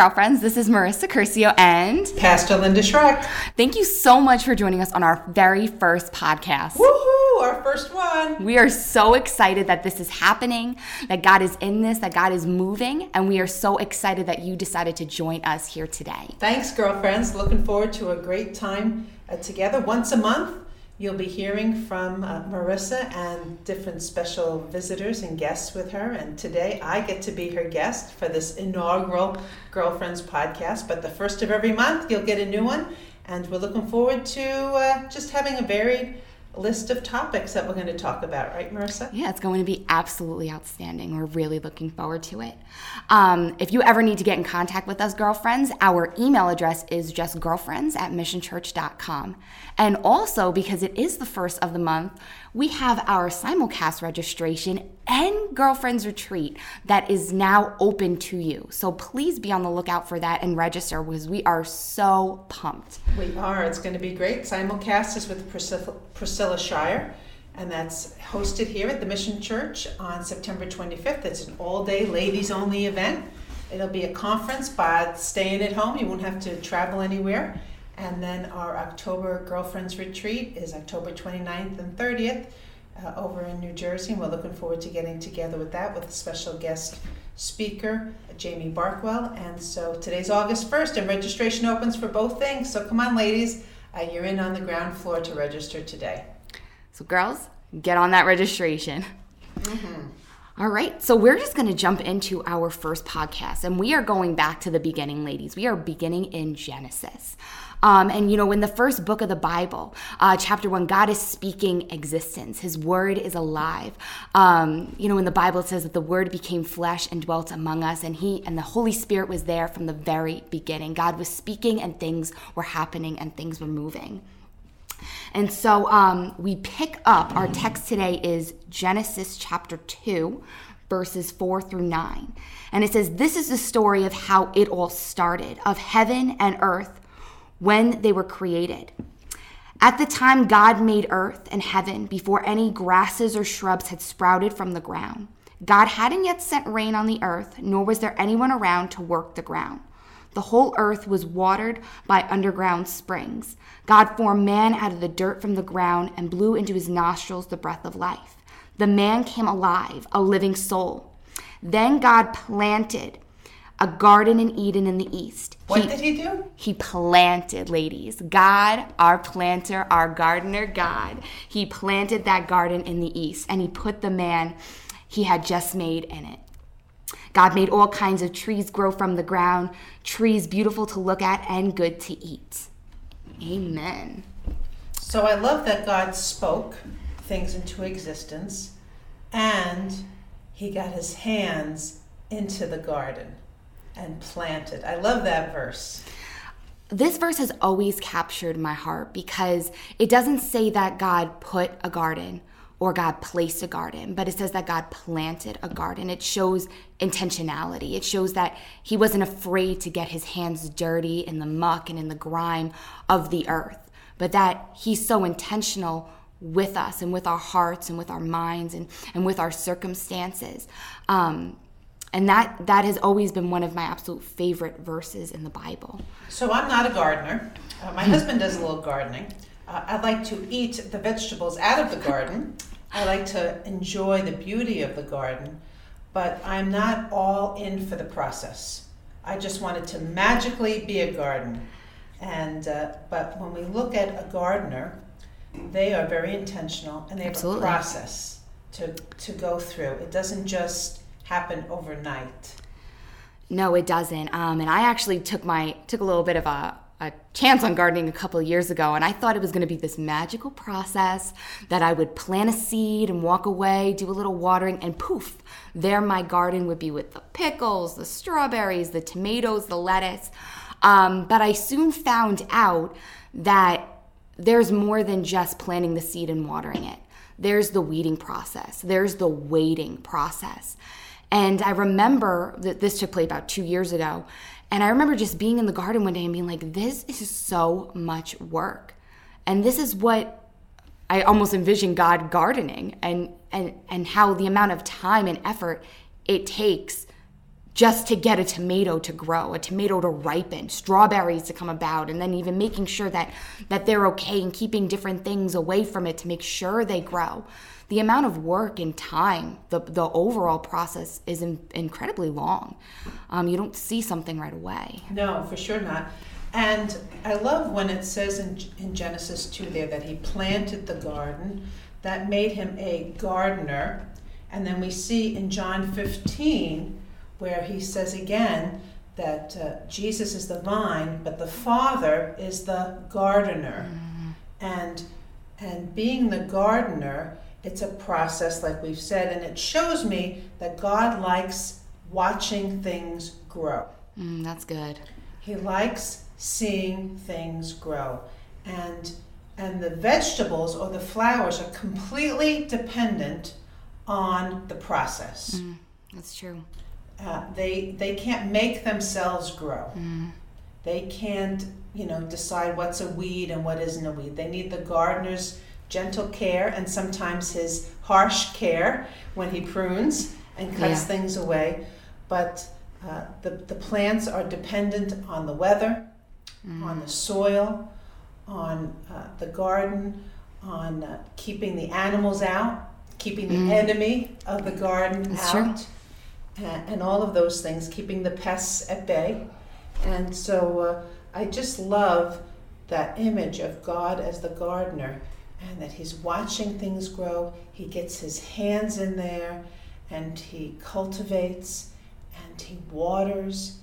girlfriends. This is Marissa Curcio and Pastor Linda Schrek. Thank you so much for joining us on our very first podcast. Woohoo! Our first one. We are so excited that this is happening, that God is in this, that God is moving, and we are so excited that you decided to join us here today. Thanks, girlfriends. Looking forward to a great time uh, together once a month. You'll be hearing from uh, Marissa and different special visitors and guests with her. And today I get to be her guest for this inaugural Girlfriends podcast. But the first of every month, you'll get a new one. And we're looking forward to uh, just having a varied list of topics that we're going to talk about, right, Marissa? Yeah, it's going to be absolutely outstanding. We're really looking forward to it. Um, if you ever need to get in contact with us, girlfriends, our email address is just girlfriends at missionchurch.com. And also, because it is the first of the month, we have our simulcast registration and girlfriends retreat that is now open to you. So please be on the lookout for that and register because we are so pumped. We are. It's going to be great. Simulcast is with Priscilla, Priscilla Shirer, and that's hosted here at the Mission Church on September 25th. It's an all day ladies only event. It'll be a conference, but staying at home, you won't have to travel anywhere. And then our October Girlfriends Retreat is October 29th and 30th uh, over in New Jersey. And we're looking forward to getting together with that with a special guest speaker, Jamie Barkwell. And so today's August 1st, and registration opens for both things. So come on, ladies. Uh, you're in on the ground floor to register today. So, girls, get on that registration. Mm-hmm. All right, so we're just to jump into our first podcast, and we are going back to the beginning, ladies. We are beginning in Genesis. Um, and you know, in the first book of the Bible, uh, chapter one, God is speaking existence. His word is alive. Um, you know, in the Bible, it says that the word became flesh and dwelt among us, and He and the Holy Spirit was there from the very beginning. God was speaking, and things were happening, and things were moving. And so um, we pick up, our text today is Genesis chapter 2, verses 4 through 9. And it says, This is the story of how it all started, of heaven and earth when they were created. At the time God made earth and heaven, before any grasses or shrubs had sprouted from the ground, God hadn't yet sent rain on the earth, nor was there anyone around to work the ground. The whole earth was watered by underground springs. God formed man out of the dirt from the ground and blew into his nostrils the breath of life. The man came alive, a living soul. Then God planted a garden in Eden in the east. What he, did he do? He planted, ladies. God, our planter, our gardener, God, he planted that garden in the east and he put the man he had just made in it. God made all kinds of trees grow from the ground, trees beautiful to look at and good to eat. Amen. So I love that God spoke things into existence and he got his hands into the garden and planted. I love that verse. This verse has always captured my heart because it doesn't say that God put a garden or God placed a garden, but it says that God planted a garden. It shows intentionality. It shows that he wasn't afraid to get his hands dirty in the muck and in the grime of the earth, but that he's so intentional with us and with our hearts and with our minds and, and with our circumstances. Um, and that that has always been one of my absolute favorite verses in the Bible. So I'm not a gardener. Uh, my husband does a little gardening. Uh, I like to eat the vegetables out of the garden. I like to enjoy the beauty of the garden, but I'm not all in for the process. I just want it to magically be a garden. And uh, but when we look at a gardener, they are very intentional and they have Absolutely. a process to to go through. It doesn't just happen overnight. No, it doesn't. Um, and I actually took my took a little bit of a a chance on gardening a couple years ago, and I thought it was going to be this magical process that I would plant a seed and walk away, do a little watering, and poof, there my garden would be with the pickles, the strawberries, the tomatoes, the lettuce. Um, but I soon found out that there's more than just planting the seed and watering it. There's the weeding process, there's the waiting process. And I remember that this took place about two years ago. And I remember just being in the garden one day and being like, this is so much work. And this is what I almost envision God gardening and, and, and how the amount of time and effort it takes just to get a tomato to grow, a tomato to ripen, strawberries to come about, and then even making sure that that they're okay and keeping different things away from it to make sure they grow. The amount of work and time, the the overall process is in, incredibly long. Um, you don't see something right away. No, for sure not. And I love when it says in, in Genesis 2 there that he planted the garden, that made him a gardener. And then we see in John 15 where he says again that uh, Jesus is the vine, but the Father is the gardener. Mm-hmm. And and being the gardener, it's a process, like we've said, and it shows me that God likes watching things grow. Mm, that's good. He likes seeing things grow, and and the vegetables or the flowers are completely dependent on the process. Mm, that's true. Uh, they they can't make themselves grow. Mm. They can't you know decide what's a weed and what isn't a weed. They need the gardener's gentle care and sometimes his harsh care when he prunes and cuts yeah. things away. But uh, the the plants are dependent on the weather, mm. on the soil, on uh, the garden, on uh, keeping the animals out, keeping the mm. enemy of the garden That's out. And all of those things, keeping the pests at bay. And so uh, I just love that image of God as the gardener and that he's watching things grow. He gets his hands in there and he cultivates and he waters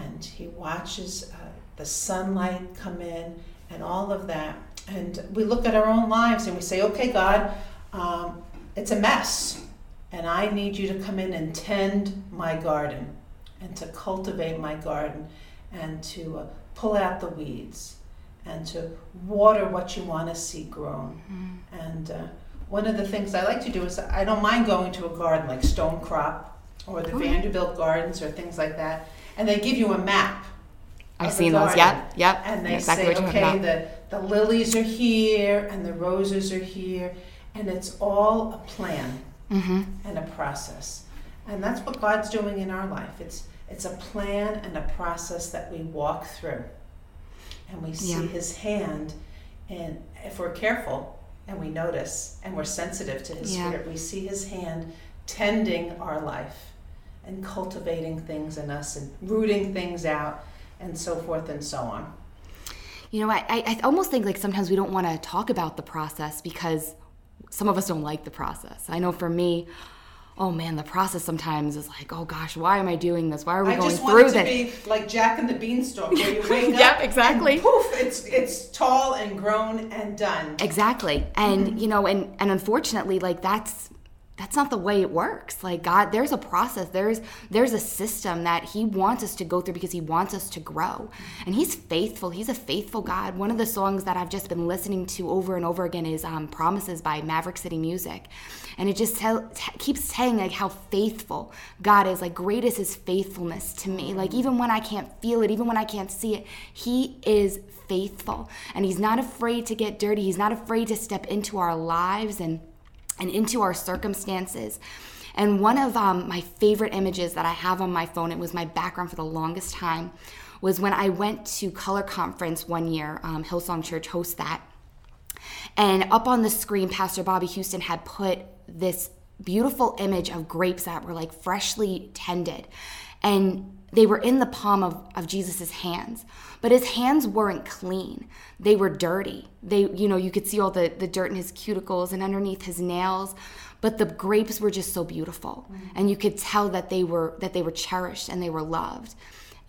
and he watches uh, the sunlight come in and all of that. And we look at our own lives and we say, okay, God, um, it's a mess and I need you to come in and tend my garden and to cultivate my garden and to uh, pull out the weeds and to water what you want to see grown. Mm-hmm. And uh, one of the things I like to do is I don't mind going to a garden like Stonecrop or the Vanderbilt Gardens or things like that, and they give you a map. I've seen those. Yep, yep. And they exactly say, okay, the, the lilies are here and the roses are here, and it's all a plan mm-hmm. and a process. And that's what God's doing in our life. It's it's a plan and a process that we walk through. And we see yeah. his hand and if we're careful and we notice and we're sensitive to his yeah. spirit, we see his hand tending our life and cultivating things in us and rooting things out and so forth and so on. You know, I, I almost think like sometimes we don't want to talk about the process because some of us don't like the process. I know for me, oh man, the process sometimes is like, oh gosh, why am I doing this? Why are we I going through this? I just want to be like Jack and the Beanstalk, where you wake up, yep, exactly. poof, it's it's tall and grown and done. Exactly, and mm-hmm. you know, and and unfortunately, like that's that's not the way it works. Like god there's a process. There's there's a system that he wants us to go through because he wants us to grow. And he's faithful. He's a faithful god. One of the songs that i've just been listening to over and over again is um, promises by maverick city music. And it just tell, t- keeps saying like how faithful god is. Like great is his faithfulness to me. Like even when i can't feel it even when i can't see it he is faithful. And he's not afraid to get dirty. He's not afraid to step into our lives and and into our circumstances. And one of um, my favorite images that I have on my phone, it was my background for the longest time, was when I went to Color Conference one year. Um, Hillsong Church hosts that. And up on the screen, Pastor Bobbie Houston had put this beautiful image of grapes that were like freshly tended. And they were in the palm of, of Jesus' hands. But his hands weren't clean. They were dirty. They, you know, you could see all the, the dirt in his cuticles and underneath his nails. But the grapes were just so beautiful. Mm-hmm. And you could tell that they were that they were cherished and they were loved.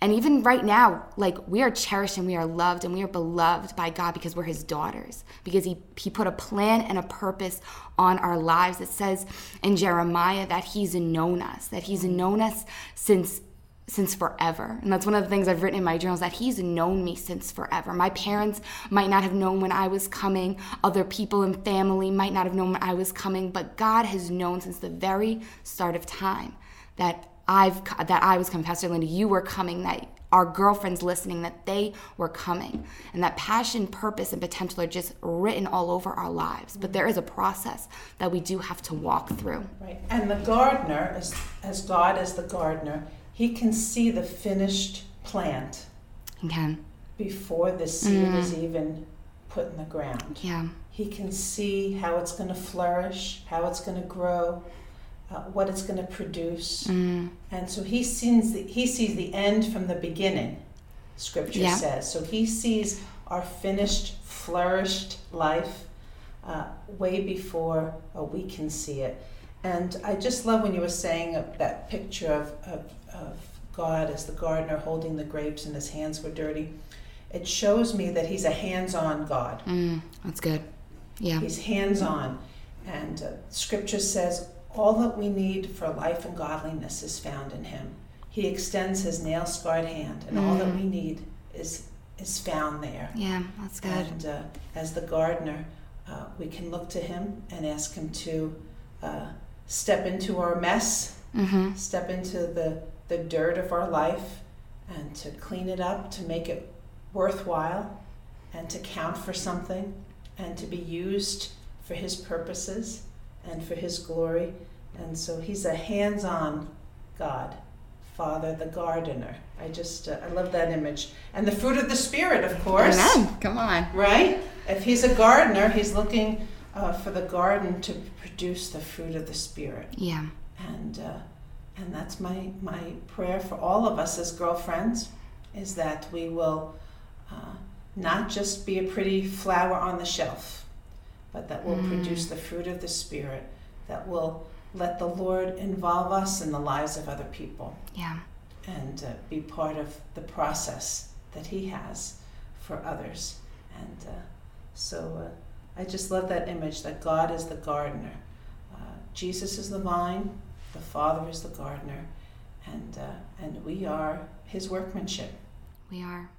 And even right now, like we are cherished and we are loved and we are beloved by God because we're his daughters. Because he, he put a plan and a purpose on our lives. It says in Jeremiah that he's known us, that he's known us since since forever. And that's one of the things I've written in my journals that he's known me since forever. My parents might not have known when I was coming, other people and family might not have known when I was coming, but God has known since the very start of time that I've that I was coming. Pastor Linda, you were coming, that our girlfriends listening, that they were coming. And that passion, purpose, and potential are just written all over our lives. But there is a process that we do have to walk through. Right. And the gardener, as, as God is the gardener, he can see the finished plant Okay. before the seed Mm. is even put in the ground. Yeah. He can see how it's going to flourish, how it's going to grow, uh, what it's going to produce. Mm. And so he sees the, he sees the end from the beginning, scripture Yeah. says. So he sees our finished, flourished life uh, way before uh, we can see it. And I just love when you were saying that picture of, of, of God as the gardener holding the grapes and his hands were dirty. It shows me that he's a hands on God. Mm. That's good. Yeah. He's hands on. And uh, scripture says all that we need for life and godliness is found in him. He extends his nail scarred hand, and all that Mm. we need is, is found there. Yeah. That's good. And uh, as the gardener, uh, we can look to him and ask him to uh, step into our mess, Mm-hmm. step into the, the dirt of our life, and to clean it up, to make it worthwhile, and to count for something, and to be used for his purposes and for his glory. And so he's a hands on God, Father, the gardener. I just, uh, I love that image. And the fruit of the Spirit, of course. Amen. Come on. Right? If he's a gardener, he's looking uh, for the garden to produce the fruit of the Spirit. Yeah. And uh, and that's my my prayer for all of us as girlfriends, is that we will uh, not just be a pretty flower on the shelf, but that will Mm. produce the fruit of the Spirit, that will let the Lord involve us in the lives of other people Yeah. and uh, be part of the process that He has for others. And uh, so uh, I just love that image that God is the gardener, uh, Jesus is the vine, the Father is the gardener, and uh, and we are His workmanship. We are.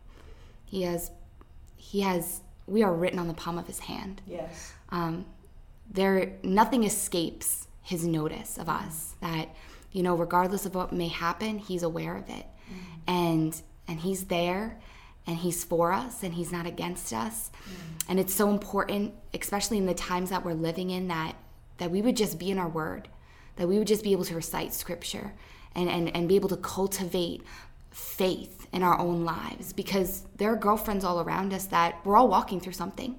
He has. He has. We are written on the palm of his hand. Yes. um, there nothing escapes his notice of us that you know regardless of what may happen he's aware of it and and he's there and he's for us and he's not against us. Mm. And it's so important especially in the times that we're living in that that we would just be in our word that we would just be able to recite scripture and and, and be able to cultivate faith in our own lives because there are girlfriends all around us that we're all walking through something.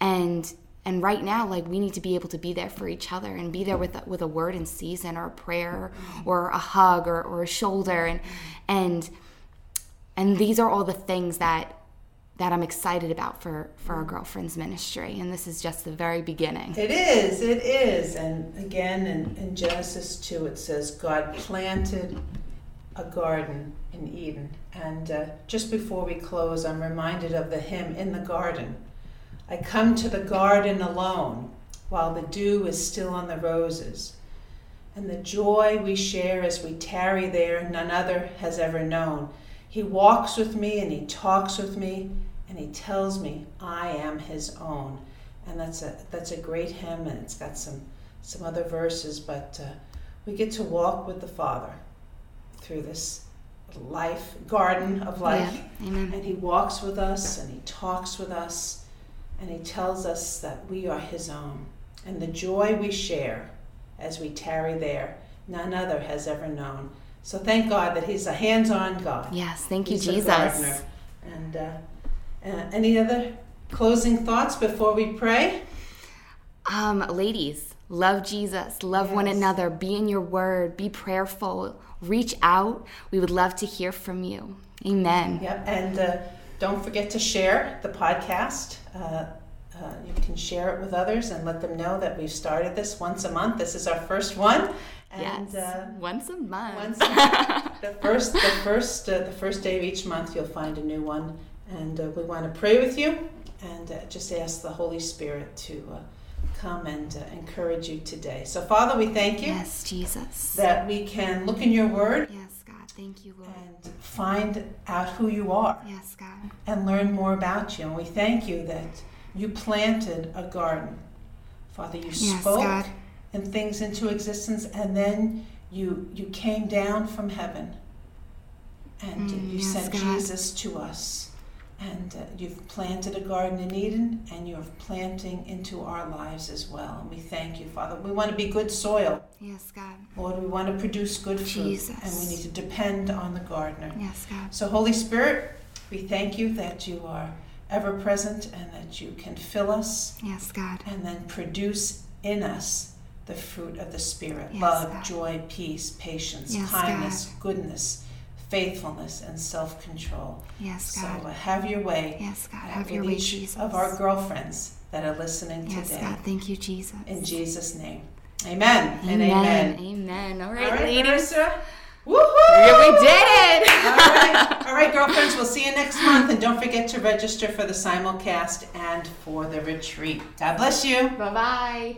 And and right now like we need to be able to be there for each other and be there with a, with a word in season or a prayer mm. or a hug or, or a shoulder and and and these are all the things that that I'm excited about for for our girlfriends ministry and this is just the very beginning It is, it is. And again, in, in Genesis 2, it says, God planted a garden in Eden. And uh, just before we close, I'm reminded of the hymn, In the Garden. I come to the garden alone while the dew is still on the roses. And the joy we share as we tarry there, none other has ever known. He walks with me and he talks with me and he tells me I am his own. And that's a that's a great hymn and it's got some some other verses but uh, we get to walk with the father through this life garden of life. yeah amen. And he walks with us and he talks with us and he tells us that we are his own. And the joy we share as we tarry there none other has ever known so thank god that he's a hands-on god yes thank you He's Jesus and uh, uh, any other closing thoughts before we pray Um, ladies, love Jesus, love one another, be in your word, be prayerful, reach out. We would love to hear from you. Amen. Yep, and uh, don't forget to share the podcast. Uh, uh, you can share it with others and let them know that we've started this once a month. This is our first one, and yes. uh, once a month. once a month. the first, the first, uh, the first day of each month, you'll find a new one, and uh, we want to pray with you and uh, just ask the Holy Spirit to uh, come and uh, encourage you today. So, Father, we thank you yes, Jesus. that we can look in your Word yes, God. Thank you, Lord. and find out who you are. Yes, God. and learn more about you. And we thank you that you planted a garden. Father, you Yes, spoke God. And things into existence, and then you you came down from heaven and Mm, you yes, sent God. Jesus to us. And uh, you've planted a garden in Eden, and you're planting into our lives as well. And we thank you, Father. We want to be good soil. Yes, God. Lord, we want to produce good fruit. Jesus. And we need to depend on the gardener. Yes, God. So, Holy Spirit, we thank you that you are ever present and that you can fill us Yes, God. and then produce in us the fruit of the Spirit Yes, love, God. joy, peace, patience, Yes, kindness, goodness, faithfulness, and self control. Yes, So God. uh, have your way. Yes, God. uh, Have your way, Jesus. Of our girlfriends that are listening today. Yes, today. God. Thank you, Jesus. In Jesus' name. Amen, and amen. Amen. All All right, right, ladies. Marissa. Woohoo! Yeah, we did it. All right. All right, girlfriends, we'll see you next month. And don't forget to register for the simulcast and for the retreat. God bless you. Bye bye.